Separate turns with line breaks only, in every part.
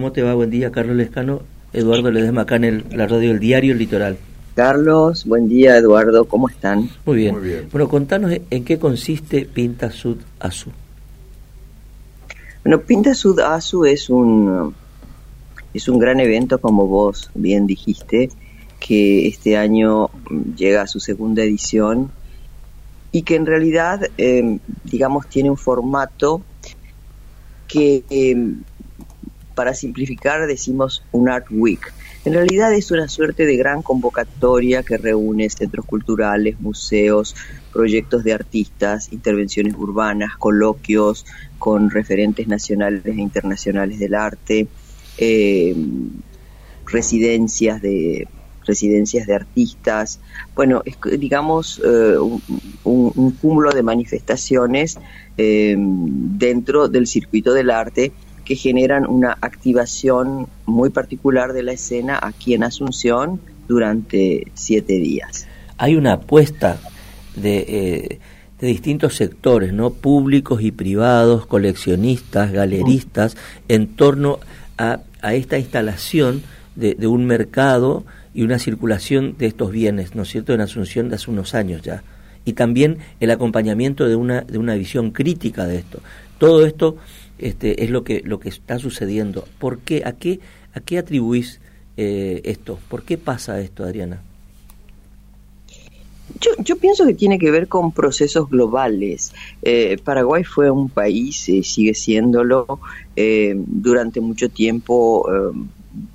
¿Cómo te va? Buen día, Carlos Lescano. Eduardo Ledesma acá en la radio del diario Litoral.
Carlos, buen día, Eduardo, ¿cómo están?
Muy bien. Bueno, contanos en qué consiste Pinta Sud Asu.
Bueno, Pinta Sud Asu es un, es un gran evento, como vos bien dijiste, que este año llega a su segunda edición y que en realidad, eh, digamos, tiene un formato que eh, para simplificar decimos un Art Week. En realidad es una suerte de gran convocatoria que reúne centros culturales, museos, proyectos de artistas, intervenciones urbanas, coloquios con referentes nacionales e internacionales del arte, eh, residencias de residencias de artistas, bueno, es, digamos eh, un, cúmulo de manifestaciones eh, dentro del circuito del arte que generan una activación muy particular de la escena aquí en Asunción durante siete días.
Hay una apuesta de, eh, de distintos sectores, ¿no? públicos y privados, coleccionistas, galeristas, en torno a, a esta instalación de, de, un mercado y una circulación de estos bienes, ¿no es cierto?, en Asunción de hace unos años ya. Y también el acompañamiento de una, de una visión crítica de esto. Todo esto este, es lo que, lo que está sucediendo. ¿Por qué? ¿A qué, a qué atribuís eh, esto? ¿Por qué pasa esto, Adriana?
Yo, yo, pienso que tiene que ver con procesos globales. Eh, Paraguay fue un país, y sigue siéndolo, eh, durante mucho tiempo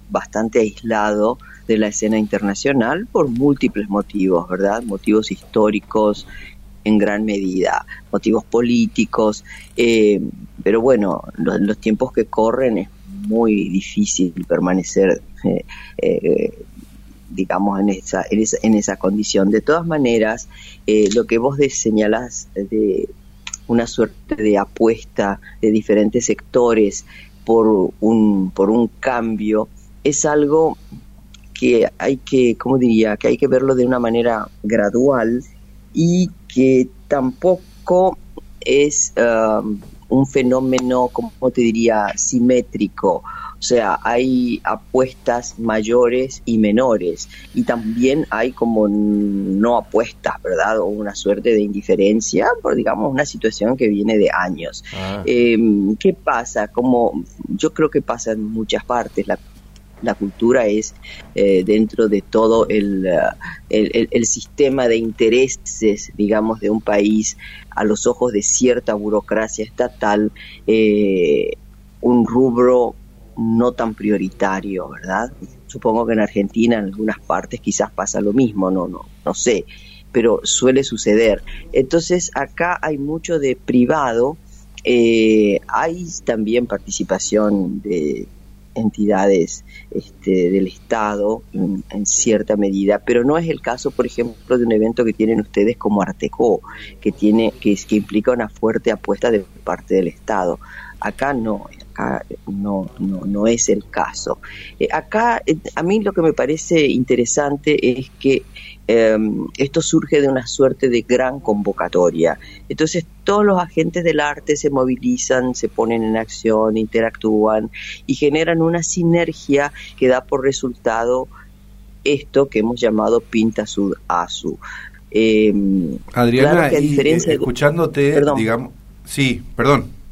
bastante aislado de la escena internacional por múltiples motivos, ¿verdad? Motivos históricos, en gran medida, motivos políticos, eh, pero bueno, los, tiempos que corren es muy difícil permanecer, eh, eh, digamos, en esa, en esa, condición. De todas maneras, lo que vos señalás de una suerte de apuesta de diferentes sectores por un, por un cambio es algo que hay que, ¿cómo diría?, que hay que verlo de una manera gradual y que tampoco es um, un fenómeno, como te diría?, simétrico. O sea, hay apuestas mayores y menores y también hay como no apuestas, ¿verdad? O una suerte de indiferencia por, digamos, una situación que viene de años. Ah. Em, ¿Qué pasa? Como yo creo que pasa en muchas partes. La la cultura es eh, dentro de todo eh, el, el, sistema de intereses, digamos, de un país a los ojos de cierta burocracia estatal, eh, un rubro no tan prioritario, ¿verdad? Supongo que en Argentina, en algunas partes, quizás pasa lo mismo, no, no, no sé, pero suele suceder. Entonces, acá hay mucho de privado, hay también participación de entidades este, del Estado en, cierta medida, pero no es el caso, por ejemplo, de un evento que tienen ustedes como Arteco, que tiene que, que implica una fuerte apuesta de parte del Estado. Acá no, acá no, no, no es el caso. Eh, acá eh, a mí lo que me parece interesante es que em, esto surge de una suerte de gran convocatoria. Entonces todos los agentes del arte se movilizan, se ponen en acción, interactúan y generan una sinergia que da por resultado esto que hemos llamado Pinta Sud Asu.
Eh, Adriana, escuchándote, digamos, sí, perdón.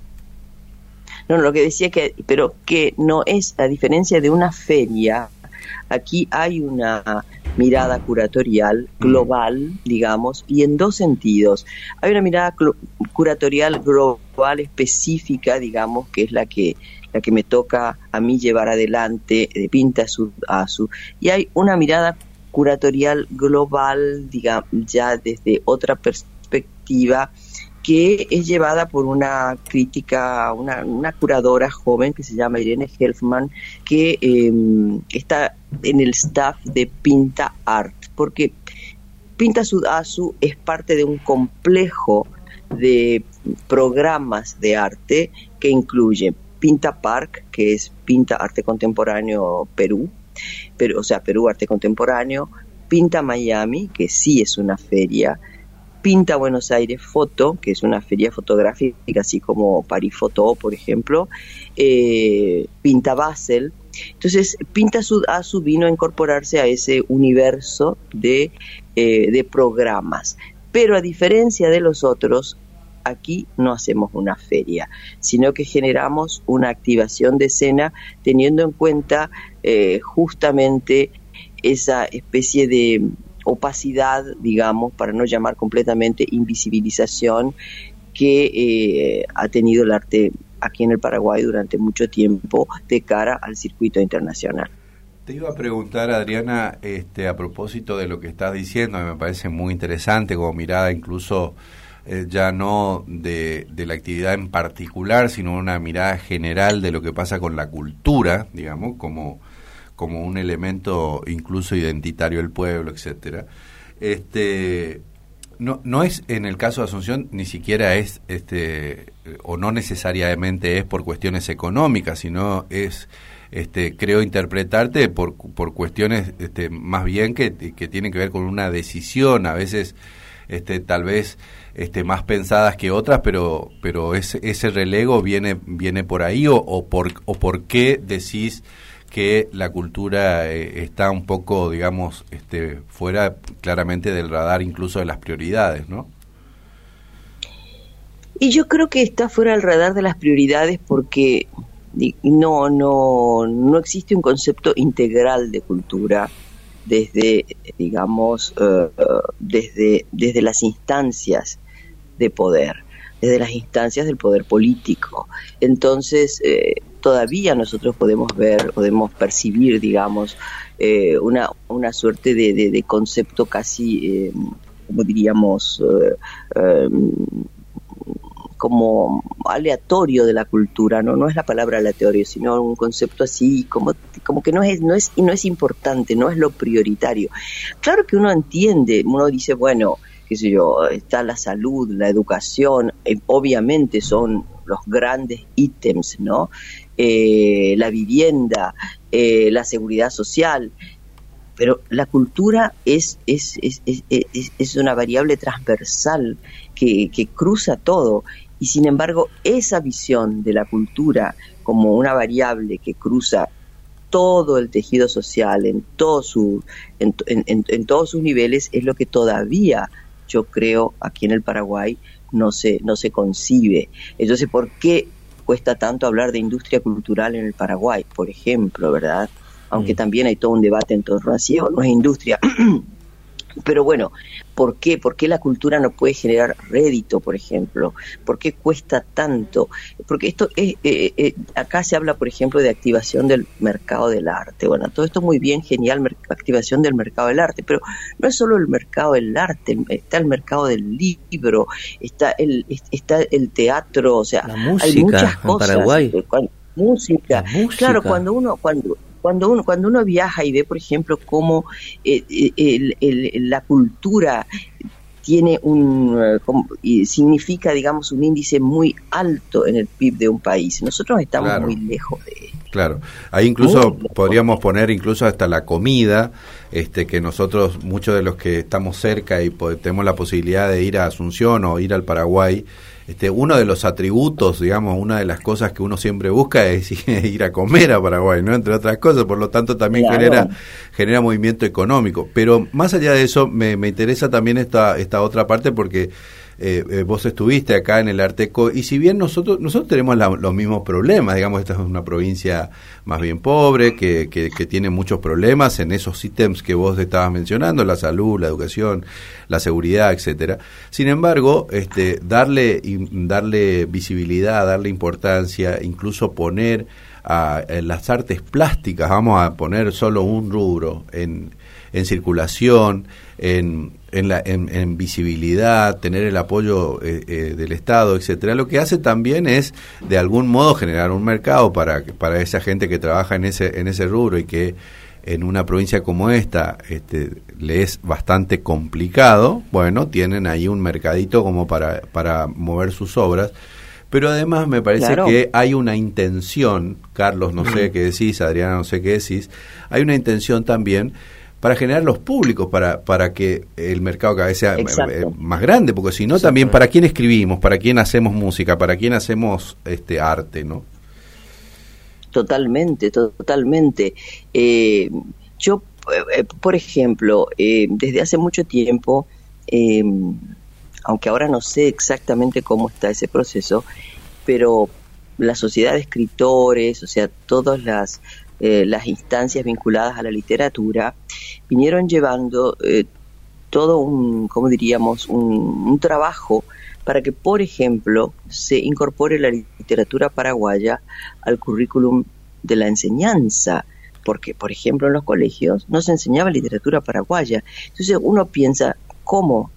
No, lo que decía que, pero que no es, a diferencia de una feria, aquí hay una mirada curatorial mm. global, digamos, y en dos sentidos. Hay una mirada curatorial global específica, digamos, que es la que la que me toca a mí llevar adelante de Pinta a su, y hay una mirada curatorial global, digamos, ya desde otra perspectiva que es llevada por una crítica, una, curadora joven que se llama Irene Helfman, que em, está en el staff de Pinta Art, porque Pinta Sudazu es parte de un complejo de programas de arte que incluye Pinta Park, que es Pinta Arte Contemporáneo Perú, pero, o sea, Perú Arte Contemporáneo, Pinta Miami, que sí es una feria, Pinta Buenos Aires Foto, que es una feria fotográfica, así como París Foto, por ejemplo, eh, Pinta Basel. Entonces, Pinta Azu vino a incorporarse a ese universo de, eh, de programas. Pero a diferencia de los otros, aquí no hacemos una feria, sino que generamos una activación de escena teniendo en cuenta eh, justamente esa especie de opacidad, digamos, para no llamar completamente invisibilización que eh, ha tenido el arte aquí en el Paraguay durante mucho tiempo de cara al circuito internacional.
Te iba a preguntar, Adriana, este, a propósito de lo que estás diciendo, me parece muy interesante como mirada incluso eh, ya no de, de, la actividad en particular, sino una mirada general de lo que pasa con la cultura, digamos, como como un elemento incluso identitario del pueblo, etcétera. Este, no, no es en el caso de Asunción ni siquiera es este o no necesariamente es por cuestiones económicas, sino es este, creo interpretarte por, por cuestiones este, más bien que, que tienen que ver con una decisión, a veces este, tal vez este, más pensadas que otras, pero, pero ese, ese relego viene, viene por ahí o, o, por, o por qué decís que la cultura eh, está un poco, digamos, este, fuera claramente del radar incluso de las prioridades, ¿no?
Y yo creo que está fuera del radar de las prioridades porque no, no, no existe un concepto integral de cultura desde, digamos, eh, desde, desde las instancias de poder, desde las instancias del poder político. Entonces, eh, todavía nosotros podemos ver, podemos percibir, digamos, eh, una, una suerte de, concepto casi, eh, como diríamos, como aleatorio de la cultura, ¿no? No es la palabra aleatorio, sino un concepto así, como, como que no es, no es, no es importante, no es lo prioritario. Claro que uno entiende, uno dice, bueno, qué sé yo, está la salud, la educación, obviamente son los grandes ítems, ¿no? Eh, la vivienda, eh, la seguridad social, pero la cultura es, es, es, es una variable transversal que, que, cruza todo y sin embargo esa visión de la cultura como una variable que cruza todo el tejido social en, todo su, en, en todos sus niveles es lo que todavía yo creo aquí en el Paraguay no se, no se concibe. Entonces, ¿por qué cuesta tanto hablar de industria cultural en el Paraguay, por ejemplo, ¿verdad? Aunque mm. también hay todo un debate en torno a si no es industria. Pero bueno, ¿por qué? ¿Por qué la cultura no puede generar rédito, por ejemplo? ¿Por qué cuesta tanto? Porque esto es, eh, eh, acá se habla, por ejemplo, de activación del mercado del arte. Bueno, todo esto muy bien, genial, activación del mercado del arte, pero no es solo el mercado del arte, está el mercado del libro, está el, está el teatro, o sea, hay muchas cosas. Paraguay. música. música. Claro, cuando uno, cuando cuando uno, cuando uno viaja y ve, por ejemplo, cómo eh, eh, la cultura tiene un eh, significa digamos un índice muy alto en el PIB de un país. Nosotros estamos muy lejos de.
Claro, ahí incluso podríamos poner incluso hasta la comida, este que nosotros muchos de los que estamos cerca y tenemos la posibilidad de ir a Asunción o ir al Paraguay, este, uno de los atributos, digamos, una de las cosas que uno siempre busca es ir a comer a Paraguay, ¿no? Entre otras cosas, por lo tanto también genera, genera movimiento económico. Pero más allá de eso, me, me interesa también esta, esta otra parte porque eh, eh, vos estuviste acá en el Arteco y si bien nosotros nosotros tenemos los mismos problemas, digamos, esta es una provincia más bien pobre, que, que, tiene muchos problemas en esos ítems que vos estabas mencionando, la salud, la educación, la seguridad, etcétera. Sin embargo, este, darle, darle visibilidad, darle importancia, incluso poner a, las artes plásticas, vamos a poner solo un rubro en, en circulación, en en, la, en, visibilidad, tener el apoyo eh, eh, del Estado, etcétera, lo que hace también es de algún modo generar un mercado para, para esa gente que trabaja en ese, en ese rubro y que en una provincia como esta este, le es bastante complicado, bueno, tienen ahí un mercadito como para, para mover sus obras. Pero además me parece que hay una intención, Carlos, no sé qué decís, Adriana, no sé qué decís, hay una intención también para generar los públicos, para, para que el mercado cada vez sea más grande, porque si no, también para quién escribimos, para quién hacemos música, para quién hacemos este arte, ¿no?
Totalmente, totalmente. Eh, yo, eh, por ejemplo, eh, desde hace mucho tiempo, aunque ahora no sé exactamente cómo está ese proceso, pero la sociedad de escritores, o sea, todas las, las instancias vinculadas a la literatura, vinieron llevando todo un, ¿cómo diríamos?, un trabajo para que, por ejemplo, se incorpore la literatura paraguaya al currículum de la enseñanza, porque, por ejemplo, en los colegios no se enseñaba literatura paraguaya. Entonces uno piensa, ¿cómo?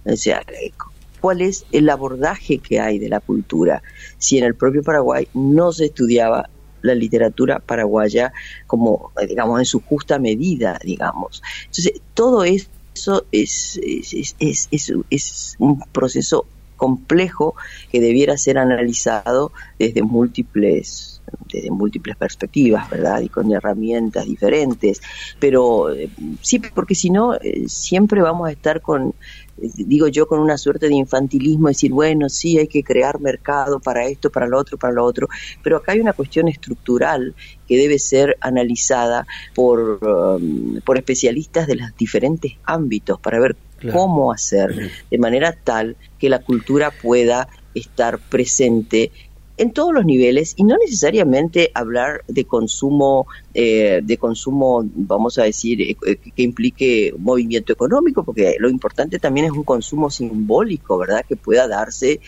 ¿cuál es el abordaje que hay de la cultura? Si en el propio Paraguay no se estudiaba la literatura paraguaya como, digamos, en su justa medida, digamos. Entonces, todo eso es, es, es, es un proceso complejo que debiera ser analizado desde múltiples desde múltiples perspectivas, ¿verdad? Y con herramientas diferentes. Pero eh, sí, porque si no, eh, siempre vamos a estar con, eh, digo yo, con una suerte de infantilismo, decir, bueno, sí, hay que crear mercado para esto, para lo otro, para lo otro. Pero acá hay una cuestión estructural que debe ser analizada por, um, por especialistas de los diferentes ámbitos para ver cómo hacer de manera tal que la cultura pueda estar presente en todos los niveles y no necesariamente hablar de consumo, eh, de consumo, vamos a decir, eh, eh, que implique movimiento económico, porque lo importante también es un consumo simbólico, ¿verdad? Que pueda darse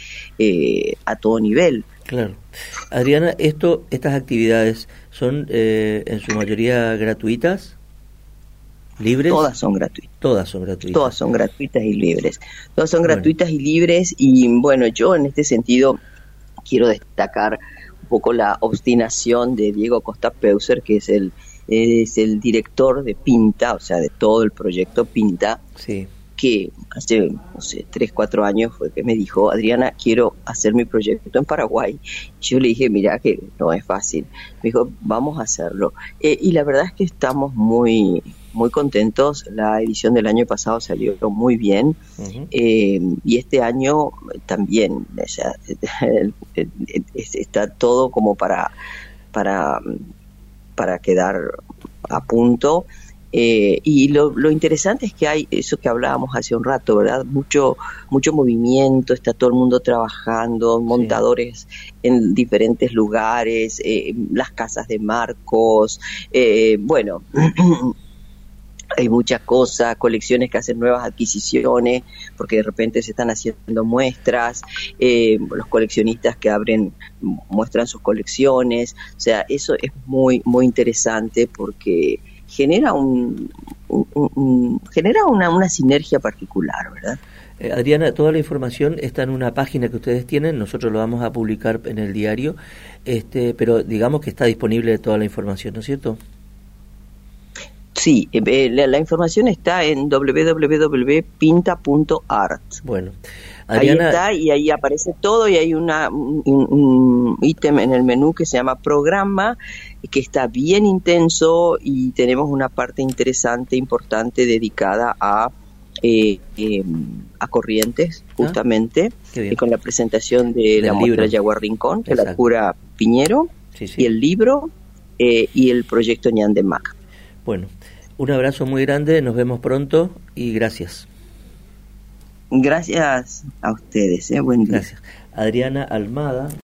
a todo nivel.
Claro. Adriana, esto, estas actividades son en su mayoría gratuitas. ¿Libres?
Todas son gratuitas.
Todas son gratuitas.
Todas son gratuitas y libres. Todas son gratuitas y libres y bueno, yo en este sentido quiero destacar un poco la obstinación de Diego Costa Peuser, que es el, es el director de Pinta, o sea, de todo el proyecto Pinta.
Sí
que hace, no sé, tres, cuatro años fue que me dijo, Adriana, quiero hacer mi proyecto en Paraguay. Yo le dije, mira que no es fácil. Me dijo, vamos a hacerlo. Eh, y la verdad es que estamos muy, muy contentos. La edición del año pasado salió muy bien eh, y este año también. O sea, está todo como para, para, para quedar a punto. Eh, y lo, lo, interesante es que hay eso que hablábamos hace un rato, ¿verdad? Mucho, mucho movimiento, está todo el mundo trabajando, montadores en diferentes lugares, eh, las casas de Marcos, eh, bueno. hay muchas cosas, colecciones que hacen nuevas adquisiciones, porque de repente se están haciendo muestras, los coleccionistas que abren, muestran sus colecciones, o sea, eso es muy, muy interesante porque genera un, genera una, una, sinergia particular, ¿verdad?
Eh, Adriana, toda la información está en una página que ustedes tienen, nosotros lo vamos a publicar en el diario, este, pero digamos que está disponible toda la información, ¿no es cierto?
Sí, eh, la, información está en www.pinta.art.
Bueno,
ahí está y ahí aparece todo y hay una, un ítem en el menú que se llama programa que está bien intenso y tenemos una parte interesante, importante dedicada a eh, em, a Corrientes, ah, justamente, y con la presentación de la muestra Jaguar Rincón, que la cura Piñero, y el libro eh, y el proyecto Ñan de Mac.
Bueno, un abrazo muy grande, nos vemos pronto y gracias.
Gracias a ustedes, eh, buen día.
Gracias. Adriana Almada.